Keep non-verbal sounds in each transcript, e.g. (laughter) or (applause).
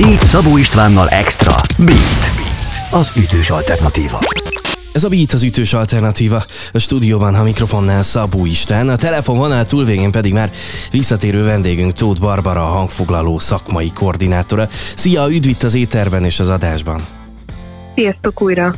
Beat Szabó Istvánnal Extra. Beat. Beat. Az ütős alternatíva. Ez a Beat az ütős alternatíva. A stúdióban a mikrofonnál Szabó István, a telefonvonal túlvégén pedig már visszatérő vendégünk Tóth Barbara, a hangfoglaló szakmai koordinátora. Szia, üdv itt az éterben és az adásban. Sziasztok újra!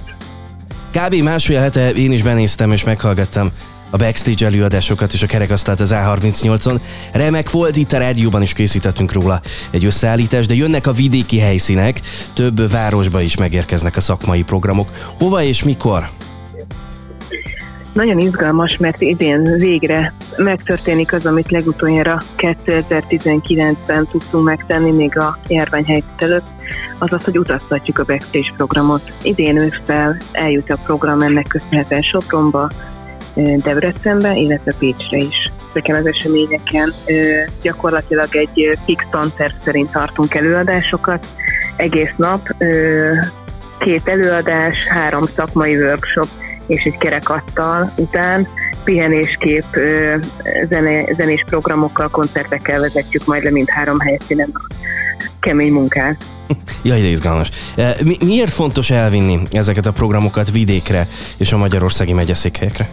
Kb. másfél hete én is benéztem és meghallgattam a backstage előadásokat és a kerekasztalt az A38-on. Remek volt, itt a rádióban is készítettünk róla egy összeállítást, de jönnek a vidéki helyszínek, több városba is megérkeznek a szakmai programok. Hova és mikor? Nagyon izgalmas, mert idén végre megtörténik az, amit legutoljára 2019-ben tudtunk megtenni, még a járványhelyzet előtt, azaz, hogy utaztatjuk a backstage programot. Idén ősszel eljut a program ennek köszönhetően Sopronba, Debrecenbe, illetve Pécsre is. Ezeken az eseményeken gyakorlatilag egy fix tanterv szerint tartunk előadásokat. Egész nap két előadás, három szakmai workshop és egy kerekattal után pihenéskép zene, zenés programokkal, koncertekkel vezetjük majd le mind három helyszínen a kemény munkát. (laughs) Jaj, de izgalmas. Mi, miért fontos elvinni ezeket a programokat vidékre és a magyarországi megyeszékhelyekre?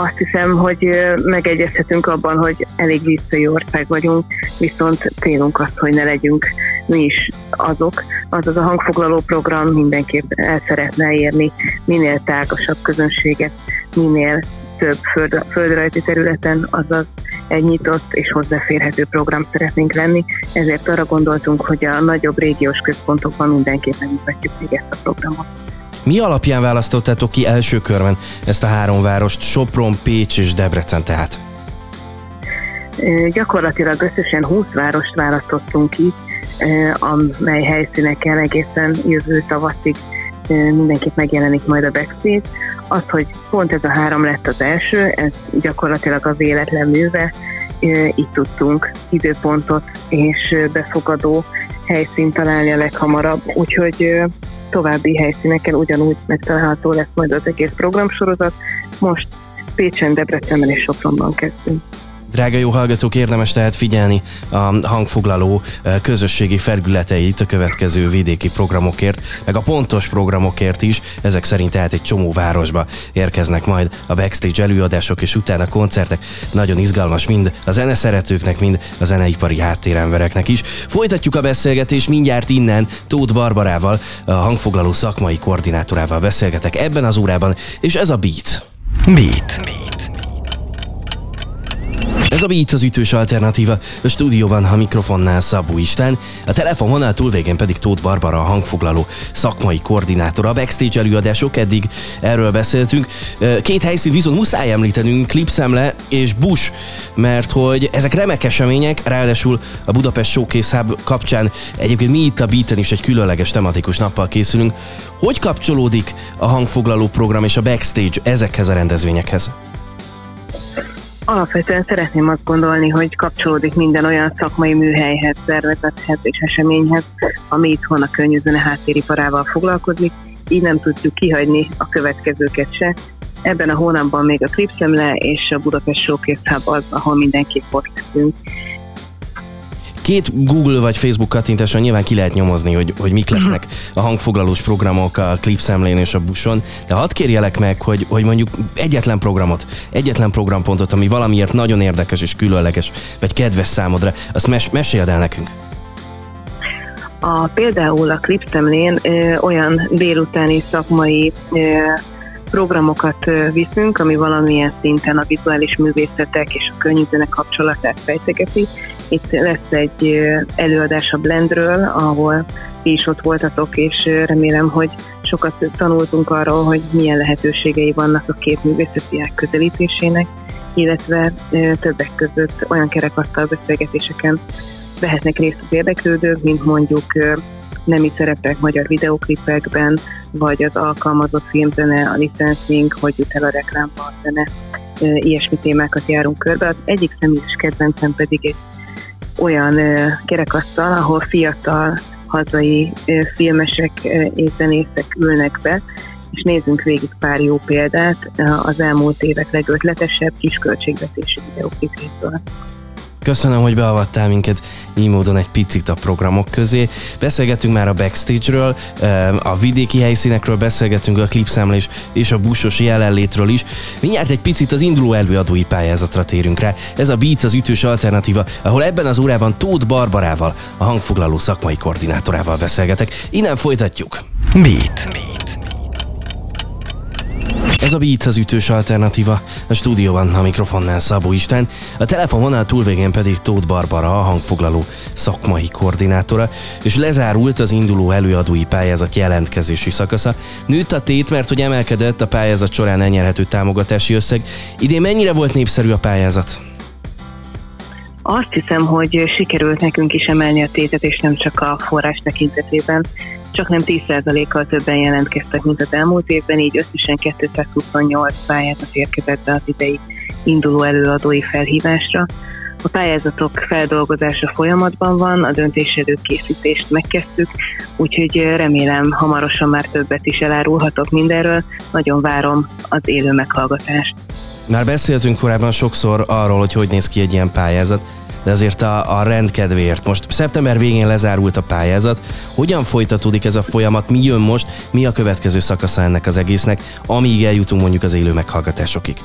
Azt hiszem, hogy megegyezhetünk abban, hogy elég visszai ország vagyunk, viszont célunk az, hogy ne legyünk mi is azok. Azaz a hangfoglaló program mindenképp el szeretne érni minél tágasabb közönséget, minél több föld, földrajzi területen, azaz egy nyitott és hozzáférhető program szeretnénk lenni, ezért arra gondoltunk, hogy a nagyobb régiós központokban mindenképpen mutatjuk még ezt a programot. Mi alapján választottátok ki első körben ezt a három várost, Sopron, Pécs és Debrecen tehát? Gyakorlatilag összesen 20 várost választottunk ki, amely helyszíneken egészen jövő tavaszig mindenképp megjelenik majd a backstage. Az, hogy pont ez a három lett az első, ez gyakorlatilag a véletlen műve, itt tudtunk időpontot és befogadó helyszínt találni a leghamarabb, úgyhogy további helyszíneken ugyanúgy megtalálható lesz majd az egész programsorozat. Most Pécsen, Debrecenben és Sopronban kezdünk. Drága jó hallgatók, érdemes tehát figyelni a hangfoglaló eh, közösségi felületeit a következő vidéki programokért, meg a pontos programokért is. Ezek szerint tehát egy csomó városba érkeznek majd a backstage előadások és utána koncertek. Nagyon izgalmas mind a zeneszeretőknek, mind a zeneipari háttérembereknek is. Folytatjuk a beszélgetést mindjárt innen Tóth Barbarával, a hangfoglaló szakmai koordinátorával beszélgetek ebben az órában, és ez a Beat. Beat. Ez a Beat az ütős alternatíva. A stúdióban a mikrofonnál Szabó Isten, a telefononál túlvégén pedig Tóth Barbara, a hangfoglaló szakmai koordinátora. A backstage előadások eddig erről beszéltünk. Két helyszín viszont muszáj említenünk, Klipszemle és Bush, mert hogy ezek remek események, ráadásul a Budapest Showcase Hub kapcsán egyébként mi itt a Beaten is egy különleges tematikus nappal készülünk. Hogy kapcsolódik a hangfoglaló program és a backstage ezekhez a rendezvényekhez? Alapvetően szeretném azt gondolni, hogy kapcsolódik minden olyan szakmai műhelyhez, szervezethez és eseményhez, ami itthon a könnyűzene háttériparával foglalkozik, így nem tudjuk kihagyni a következőket se. Ebben a hónapban még a Klipszemle és a Budapest Showcase Hub az, ahol mindenképp ott két Google vagy Facebook kattintáson nyilván ki lehet nyomozni, hogy, hogy mik lesznek a hangfoglalós programok a Clipsemlén és a buson, de hadd kérjelek meg, hogy, hogy mondjuk egyetlen programot, egyetlen programpontot, ami valamiért nagyon érdekes és különleges, vagy kedves számodra, azt mes- meséld el nekünk. A, például a Clipsemlén ö, olyan délutáni szakmai ö, programokat viszünk, ami valamilyen szinten a vizuális művészetek és a könnyűzenek kapcsolatát fejtegeti. Itt lesz egy előadás a Blendről, ahol ti is ott voltatok, és remélem, hogy sokat tanultunk arról, hogy milyen lehetőségei vannak a képművészeti közelítésének, illetve többek között olyan kerekasztal beszélgetéseken vehetnek részt az érdeklődők, mint mondjuk nemi szerepek magyar videoklipekben, vagy az alkalmazott filmzene, a licensing, hogy jut el a reklámba a zene, ilyesmi témákat járunk körbe. Az egyik személyes kedvencem pedig egy olyan kerekasztal, ahol fiatal hazai filmesek és zenészek ülnek be, és nézzünk végig pár jó példát az elmúlt évek legötletesebb kisköltségvetési videóklipjéből. Köszönöm, hogy beavattál minket így módon egy picit a programok közé. Beszélgetünk már a backstage-ről, a vidéki helyszínekről, beszélgetünk a klipszámlés és a busos jelenlétről is. Mindjárt egy picit az induló előadói pályázatra térünk rá. Ez a Beat az ütős alternatíva, ahol ebben az órában Tóth Barbarával, a hangfoglaló szakmai koordinátorával beszélgetek. Innen folytatjuk. Beat. Beat. Ez a Beat az ütős alternatíva. A stúdióban a mikrofonnál Szabó István, a telefonvonal túlvégén pedig Tóth Barbara, a hangfoglaló szakmai koordinátora, és lezárult az induló előadói pályázat jelentkezési szakasza. Nőtt a tét, mert hogy emelkedett a pályázat során elnyerhető támogatási összeg. Idén mennyire volt népszerű a pályázat? Azt hiszem, hogy sikerült nekünk is emelni a tétet, és nem csak a forrás tekintetében csak nem 10%-kal többen jelentkeztek, mint az elmúlt évben, így összesen 228 pályázat érkezett be az idei induló előadói felhívásra. A pályázatok feldolgozása folyamatban van, a döntés készítést megkezdtük, úgyhogy remélem hamarosan már többet is elárulhatok mindenről. Nagyon várom az élő meghallgatást. Már beszéltünk korábban sokszor arról, hogy hogy néz ki egy ilyen pályázat de azért a, a rendkedvéért. Most szeptember végén lezárult a pályázat. Hogyan folytatódik ez a folyamat? Mi jön most? Mi a következő szakasza ennek az egésznek, amíg eljutunk mondjuk az élő meghallgatásokig?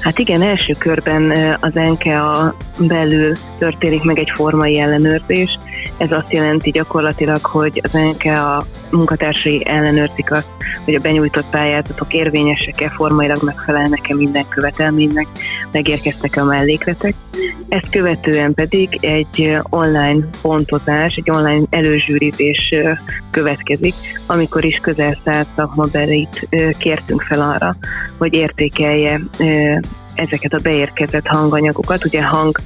Hát igen, első körben az NKA belül történik meg egy formai ellenőrzés. Ez azt jelenti gyakorlatilag, hogy az NKA munkatársai ellenőrzik azt, hogy a benyújtott pályázatok érvényesek-e, formailag megfelelnek-e minden követelménynek, megérkeztek a mellékletek. Ezt követően pedig egy online pontozás, egy online előzsűrizés következik, amikor is közel száz szakmabelit kértünk fel arra, hogy értékelje ezeket a beérkezett hanganyagokat. Ugye hang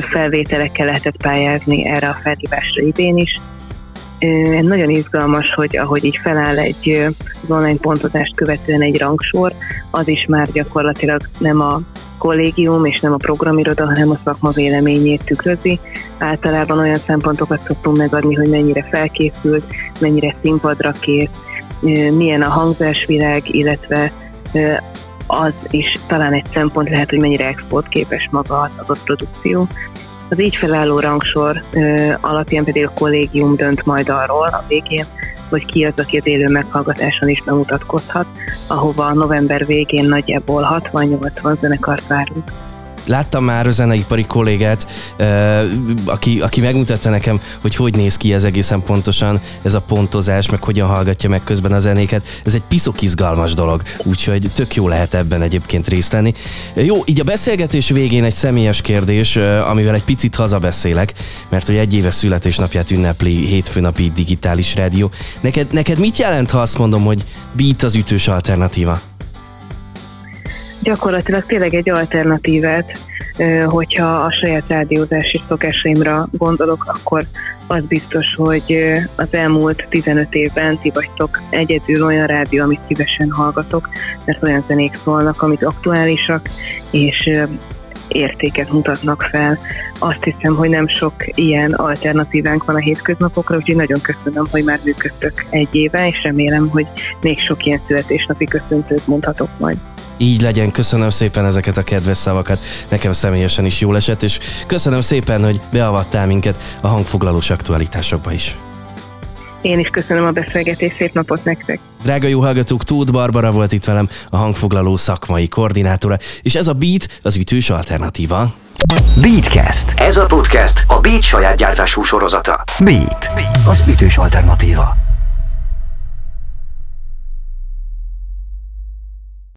felvételekkel lehetett pályázni erre a felhívásra idén is, nagyon izgalmas, hogy ahogy így feláll egy az online pontozást követően egy rangsor, az is már gyakorlatilag nem a kollégium és nem a programiroda, hanem a szakma véleményét tükrözi. Általában olyan szempontokat szoktunk megadni, hogy mennyire felkészült, mennyire színpadra kész, milyen a hangzásvilág, illetve az is talán egy szempont lehet, hogy mennyire exportképes maga az adott produkció. Az így felálló rangsor ö, alapján pedig a kollégium dönt majd arról a végén, hogy ki az, aki az élő meghallgatáson is bemutatkozhat, ahova november végén nagyjából 60-80 zenekart várunk láttam már zeneipari kollégát, aki, aki megmutatta nekem, hogy hogy néz ki ez egészen pontosan, ez a pontozás, meg hogyan hallgatja meg közben a zenéket. Ez egy piszok izgalmas dolog, úgyhogy tök jó lehet ebben egyébként részt venni. Jó, így a beszélgetés végén egy személyes kérdés, amivel egy picit hazabeszélek, mert hogy egy éves születésnapját ünnepli hétfőnapi digitális rádió. Neked, neked mit jelent, ha azt mondom, hogy beat az ütős alternatíva? Gyakorlatilag tényleg egy alternatívát, hogyha a saját rádiózási szokásaimra gondolok, akkor az biztos, hogy az elmúlt 15 évben ti vagytok egyedül olyan rádió, amit szívesen hallgatok, mert olyan zenék szólnak, amik aktuálisak, és értéket mutatnak fel. Azt hiszem, hogy nem sok ilyen alternatívánk van a hétköznapokra, úgyhogy nagyon köszönöm, hogy már működtök egy éve, és remélem, hogy még sok ilyen születésnapi köszöntőt mondhatok majd. Így legyen, köszönöm szépen ezeket a kedves szavakat, nekem személyesen is jól esett, és köszönöm szépen, hogy beavattál minket a hangfoglalós aktualitásokba is. Én is köszönöm a beszélgetést, szép napot nektek! Drága jó hallgatók, Tóth Barbara volt itt velem, a hangfoglaló szakmai koordinátora, és ez a Beat az ütős alternatíva. Beatcast. Ez a podcast a Beat saját gyártású sorozata. Beat, az ütős alternatíva.